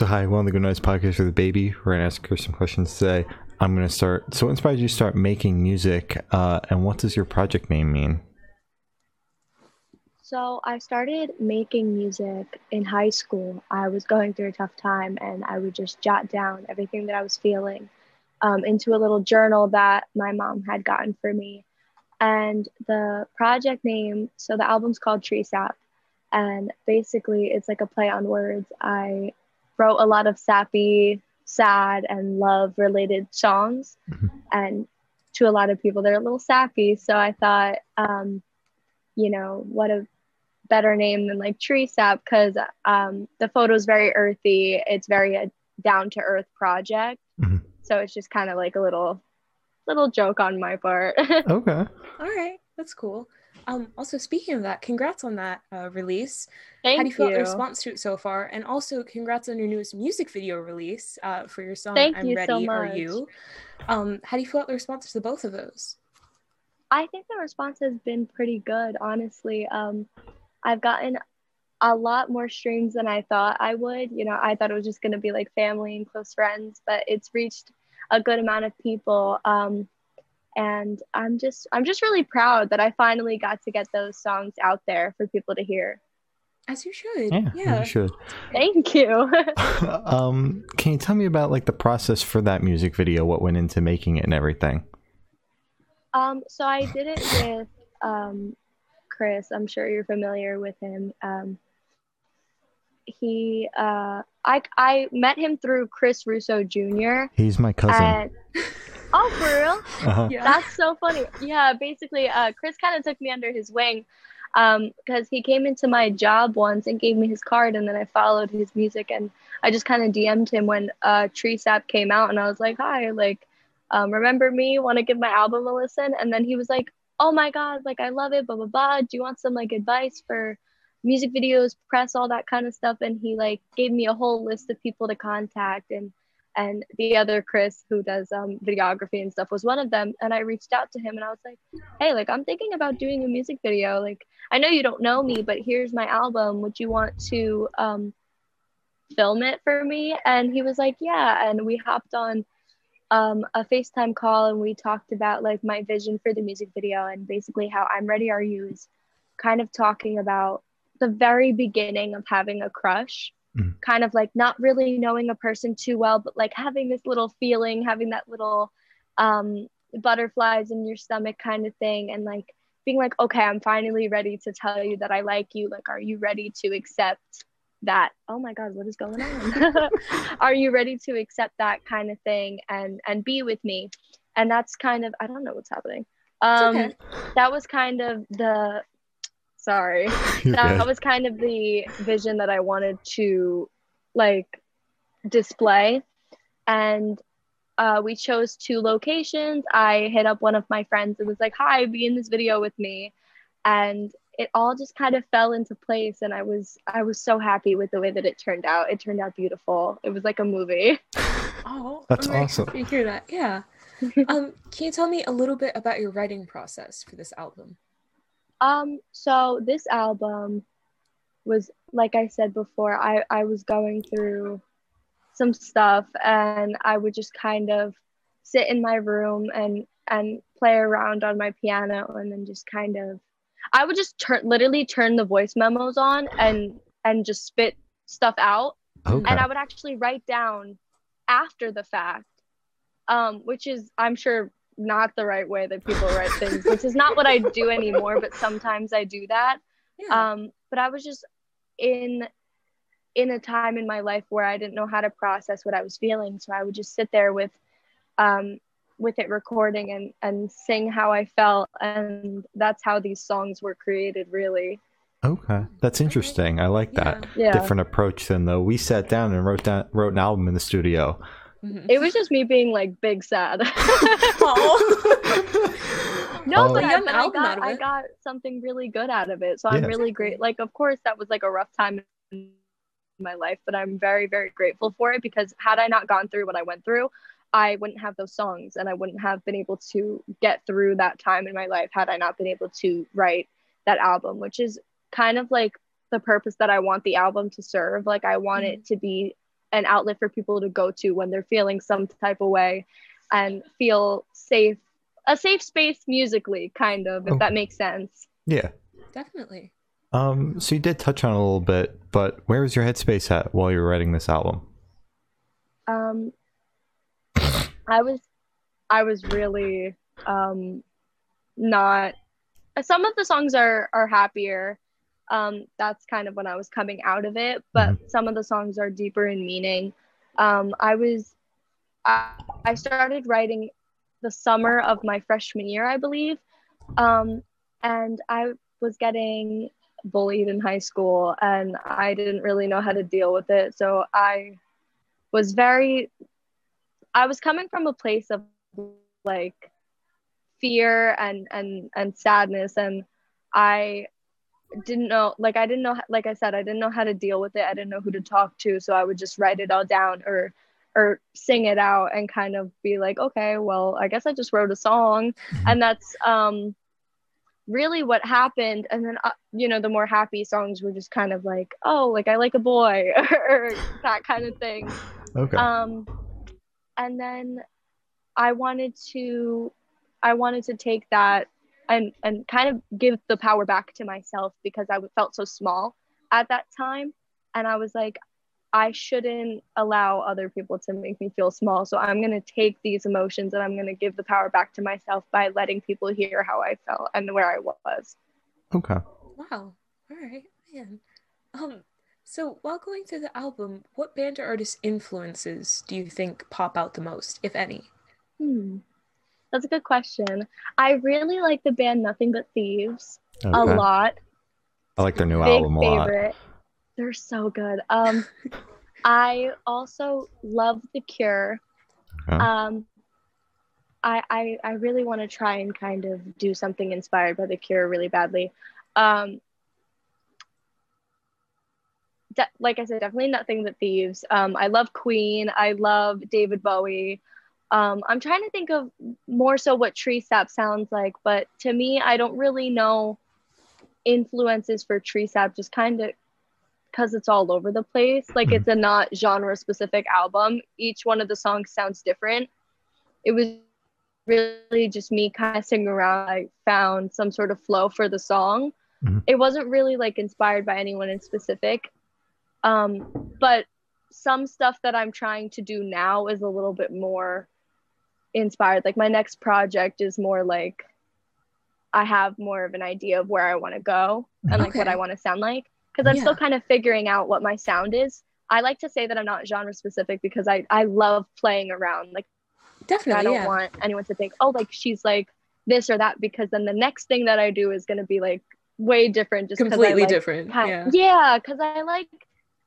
So hi, welcome to Good Nights Podcast for the baby. We're gonna ask her some questions today. I'm gonna start. So, what inspired you to start making music, uh, and what does your project name mean? So I started making music in high school. I was going through a tough time, and I would just jot down everything that I was feeling um, into a little journal that my mom had gotten for me. And the project name, so the album's called Tree Sap, and basically it's like a play on words. I wrote a lot of sappy, sad, and love related songs. And to a lot of people, they're a little sappy. So I thought, um, you know, what a better name than like Tree Sap because um, the photo is very earthy. It's very a down to earth project. Mhm. So it's just kind of like a little little joke on my part. Okay. All right, that's cool. Um, also, speaking of that, congrats on that uh, release. Thank How do you feel you. response to it so far? And also, congrats on your newest music video release uh, for your song Thank "I'm you Ready so Are. You." Um, how do you feel about the response to both of those? I think the response has been pretty good, honestly. Um, I've gotten a lot more streams than I thought I would. You know, I thought it was just going to be like family and close friends, but it's reached a good amount of people. Um, and I'm just, I'm just really proud that I finally got to get those songs out there for people to hear. As you should. Yeah, Yeah. you should. Thank you. um, can you tell me about like the process for that music video? What went into making it and everything? Um, so I did it with um, Chris. I'm sure you're familiar with him. Um, he, uh, I, I met him through Chris Russo Jr. He's my cousin. And oh, for real? uh-huh. Yeah. That's so funny. Yeah, basically, uh, Chris kind of took me under his wing because he came into my job once and gave me his card, and then I followed his music, and I just kind of DM'd him when uh, Tree Sap came out, and I was like, "Hi, like, um, remember me? Want to give my album a listen?" And then he was like, "Oh my God, like, I love it, blah blah blah. Do you want some like advice for?" music videos press all that kind of stuff and he like gave me a whole list of people to contact and and the other Chris who does um, videography and stuff was one of them. And I reached out to him and I was like, hey, like I'm thinking about doing a music video. Like I know you don't know me, but here's my album. Would you want to um, film it for me? And he was like, yeah. And we hopped on um, a FaceTime call and we talked about like my vision for the music video and basically how I'm Ready Are You is kind of talking about the very beginning of having a crush Mhm. kind of like not really knowing a person too well but like having this little feeling having that little um butterflies in your stomach kind of thing and like being like okay i'm finally ready to tell you that i like you. Like are you ready to accept that? Oh my god what is going on? Are you ready to accept that kind of thing and and be with me? And that's kind of i don't know what's happening. Um okay. that was kind of the sorry You're that good. was kind of the vision that I wanted to like display. And uh, we chose two locations. I hit up one of my friends and was like, Hi, be in this video with me. And it all just kind of fell into place and I was I was so happy with the way that it turned out. It turned out beautiful. It was like a movie. Oh, That's I'm awesome. happy to hear that. Yeah. um, can you tell me a little bit about your writing process for this album? Um, so this album was like I said before, I, I was going through some stuff and I would just kind of sit in my room and and play around on my piano and then just kind of I would just turn literally turn the voice memos on and and just spit stuff out Okay. and I would actually write down after the fact, um, which is I'm sure not the right way that people write things, which is not what I do anymore, but sometimes I do that. Yeah. Um, but I was just in in a time in my life where I didn't know how to process what I was feeling, so I would just sit there with um, with it recording and and sing how I felt, and that's how these songs were created, really. okay. That's interesting. I like that. Yeah. Different approach than though we sat down and wrote down wrote an album in the studio. Mhm. It was just me being like big sad. Aw. No, Oh. but, A I, young but I got I got something really good out of it. So I'm really great. Like of course that was like a rough time in my life, but I'm very very grateful for it because had I not gone through what I went through, I wouldn't have those songs and I wouldn't have been able to get through that time in my life had I not been able to write that album, which is kind of like the purpose that I want the album to serve. Like I want it to be an outlet for people to go to when they're feeling some type of way and feel safe a safe space musically kind of if Oh. that makes sense Yeah. Definitely. Um, so you did touch on it a little bit, but where was your headspace at while you were writing this album? um i was i was really um not some of the songs are are happier um that's kind of when i was coming out of it but some of the songs are deeper in meaning. Um i was I, I started writing the summer of my freshman year i believe. Um and i was getting bullied in high school and i didn't really know how to deal with it. So i was very I was coming from a place of like fear and and and sadness. And I didn't know like I didn't know like I said I didn't know how to deal with it. I didn't know who to talk to so I would just write it all down or or sing it out and kind of be like okay well I guess I just wrote a song. And that's um really what happened. And then uh, you know the more happy songs were just kind of like oh like I like a boy or that kind of thing. Okay. um and then i wanted to i wanted to take that and and kind of give the power back to myself because i felt so small at that time and i was like i shouldn't allow other people to make me feel small so i'm going to take these emotions and i'm going to give the power back to myself by letting people hear how i felt and where i was okay. Wow. All right, man. Um, so while going through the album, what band or artist influences do you think pop out the most, if any? hmm. That's a good question i really like the band nothing but thieves a lot I like their new big album a lot. They're so good. Um, I also love The Cure. Okay. Um, I I, I really want to try and kind of do something inspired by The Cure really badly. Um, de- like I said, definitely nothing but thieves. Um, I love Queen. I love David Bowie. Um, I'm trying to think of more so what Tree Sap sounds like, but to me, I don't really know influences for Tree Sap. Just kind of because it's all over the place. Like it's a not genre specific album. Each one of the songs sounds different. It was really just me kind of singing around. I found some sort of flow for the song. Mhm. It wasn't really like inspired by anyone in specific. Um, but some stuff that I'm trying to do now is a little bit more inspired. Like my next project is more like I have more of an idea of where I want to go and like what I want to sound like because I'm Yeah. still kind of figuring out what my sound is. I like to say that I'm not genre specific because I I love playing around. Like definitely I don't yeah. want anyone to think, oh, like she's like this or that, because then the next thing that I do is going to be like way different. Just Completely like different. kind- yeah. yeah, because I like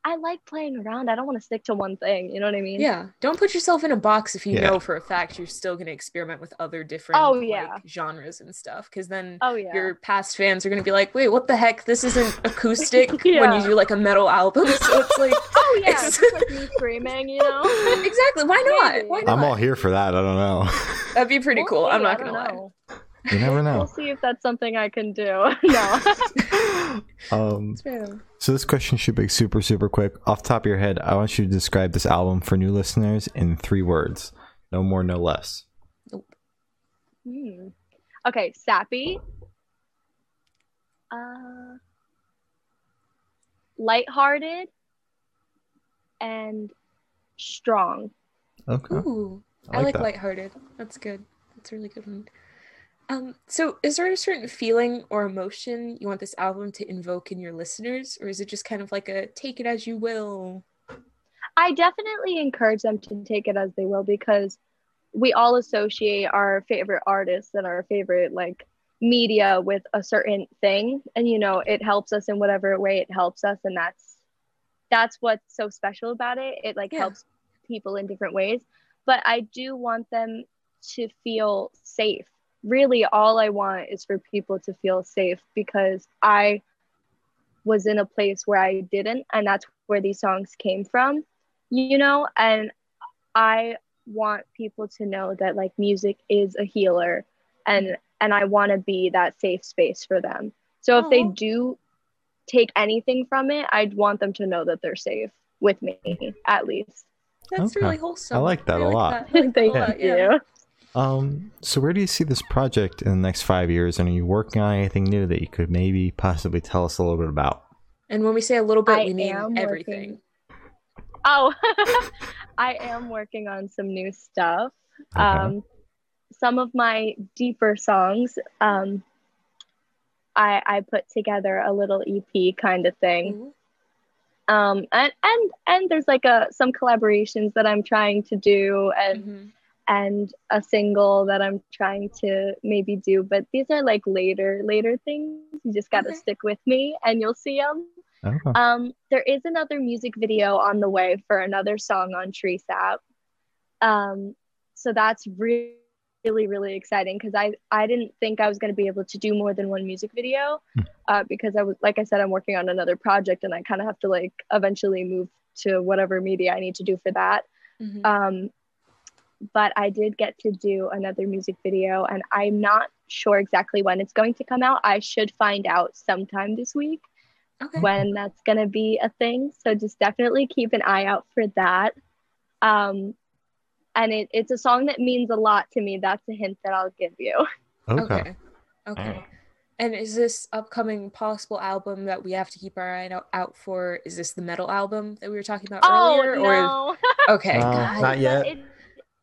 I like playing around. I don't want to stick to one thing. You know what I mean? Yeah. Don't put yourself in a box if you Yeah. know for a fact you're still going to experiment with other different Oh, like, yeah. genres and stuff. Because then Oh yeah. your past fans are going to be like, wait, what the heck? This isn't acoustic when you do like a metal album. So it's like, oh yeah. it's- Just like me screaming. You know. exactly. Why not? Why not? I'm all here for that. I don't know. That'd be pretty We'll cool. I'm not going to lie. Know. you never know. We'll see if that's something I can do. no. um, Yeah. so this question should be super, super quick. Off the top of your head, I want you to describe this album for new listeners in three words. No more, no less. Hmm. Okay, sappy. Uh, lighthearted and strong. Okay. Ooh, I I like like, that. lighthearted. That's good. That's a really good one. Um, so is there a certain feeling or emotion you want this album to invoke in your listeners, or is it just kind of like a take it as you will? I definitely encourage them to take it as they will because we all associate our favorite artists and our favorite like media with a certain thing and you know it helps us in whatever way it helps us and that's that's what's so special about it it like Yeah. helps people in different ways but I do want them to feel safe really all I want is for people to feel safe because I was in a place where I didn't and that's where these songs came from you know and i want people to know that like music is a healer and and i want to be that safe space for them so if they do take anything from it i'd want them to know that they're safe with me at least. That's Okay. really wholesome. I like that a lot. that. Like that a Thank lot, yeah. You. Um, so where do you see this project in the next five years? And are you working on anything new that you could maybe possibly tell us a little bit about? And when we say a little bit, I we mean am everything. Oh, I am working on some new stuff. Okay. Um, some of my deeper songs, um, I I put together a little EP kind of thing. Ooh. Um, and and and there's like a some collaborations that I'm trying to do, and Mhm. And a single that I'm trying to maybe do. But these are like later later things. You just got to Okay. stick with me, and you'll see them. Okay. Um, there is another music video on the way for another song on Tree Sap. Um, so that's really, really, really exciting because I I didn't think I was going to be able to do more than one music video, Hmm. uh, because I was like I said I'm working on another project and I kind of have to like eventually move to whatever media I need to do for that. Mhm. Um, but I did get to do another music video, and I'm not sure exactly when it's going to come out. I should find out sometime this week okay. when that's going to be a thing. So just definitely keep an eye out for that. Um, and it, it's a song that means a lot to me. That's a hint that I'll give you. Okay. Okay. Okay. Alright. And is this upcoming possible album that we have to keep our eye out, out for? Is this the metal album that we were talking about earlier? Oh, no. Or okay, No, God. not yet. It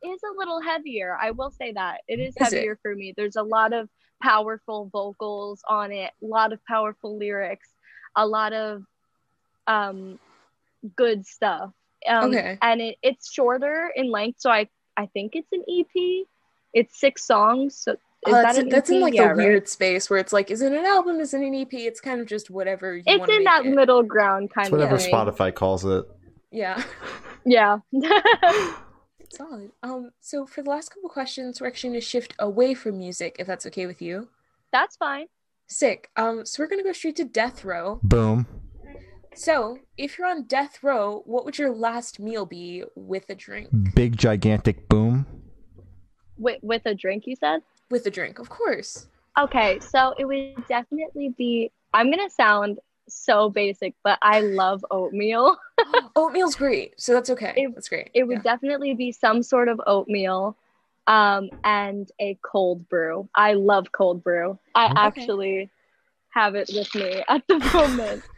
is a little heavier. I will say that. It is, Is it? heavier for me. There's a lot of powerful vocals on it, a lot of powerful lyrics, a lot of um, good stuff. Um, Okay. And it, it's shorter in length. So I, I think it's an EP. It's six songs. So is Oh, that that's an that's in EP? like Yeah, the right. weird space where it's like, is it an album? Is it an EP? It's kind of just whatever you It's in that it. middle ground kind It's of whatever thing. Spotify calls it. Yeah. Yeah. Solid. Um, so for the last couple questions, we're actually gonna shift away from music, if that's okay with you. That's fine. Sick. Um, so we're gonna go straight to death row. Boom. So if you're on death row, what would your last meal be with a drink? Big gigantic boom. With, with a drink, you said? With a drink, of course. Okay, so it would definitely be. I'm gonna sound so basic, but I love oatmeal. Oatmeal's great, so that's okay. It- that's great. It would definitely be some sort of oatmeal, um, and a cold brew. I love cold brew. I Okay. actually have it with me at the moment.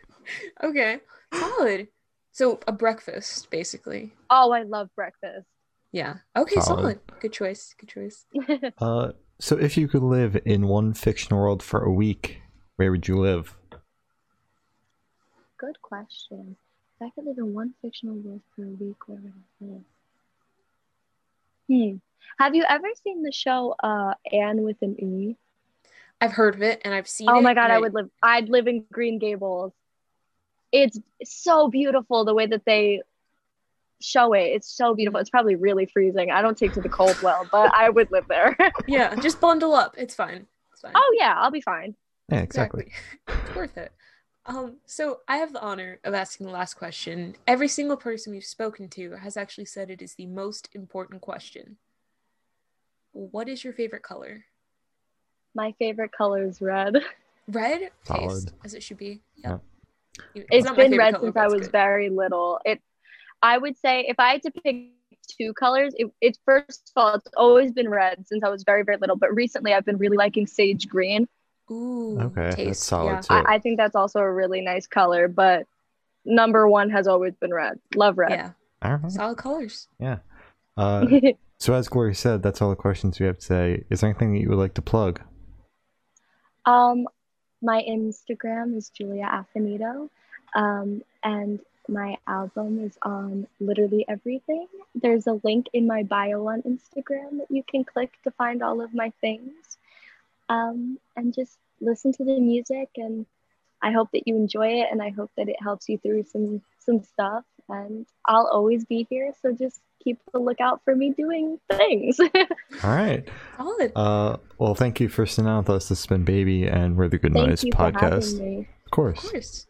Okay. Solid. So a breakfast, basically. oh, I love breakfast. Yeah. Okay, Solid. solid. Good choice. Good choice. Uh, so if you could live in one fictional world for a week, where would you live? Good question. If I could live in one fictional world for a week, where would I live? Hmm. Have you ever seen the show uh, Anne with an E? I've heard of it and I've seen it. Oh it. my god, and I would live. I'd live in Green Gables. It's so beautiful the way that they show it. It's so beautiful. It's probably really freezing. I don't take to the cold well, but I would live there. Yeah, just bundle up. It's fine. It's fine. oh yeah, I'll be fine. Yeah, exactly. it's worth it. Um, so I have the honor of asking the last question. Every single person we've spoken to has actually said it is the most important question. What is your favorite color? My favorite color is red. Red? Solid. Taste, as it should be. Yeah. It's It's not my been red color, since I was good. very little. It I would say if I had to pick two colors, it, it first of all, it's always been red since I was very, very little. But recently I've been really liking sage green. Ooh, Okay, that's solid Yeah. too. I, I think that's also a really nice color, but number one has always been red. Love red. yeah, All right. solid colors. Yeah. Uh, so as Glory said, that's all the questions we have today. Is there anything that you would like to plug? um, my Instagram is Julia Affinito, um, and my album is on literally everything. There's a link in my bio on Instagram that you can click to find all of my things, um, and just listen to the music. And I hope that you enjoy it, and I hope that it helps you through some some stuff. And I'll always be here, so just keep a lookout for me doing things. All right. Solid. Uh, well, thank you for sitting down with us. This has been Baby and We're the Good Thank Noise you podcast. having me. Of course. of course.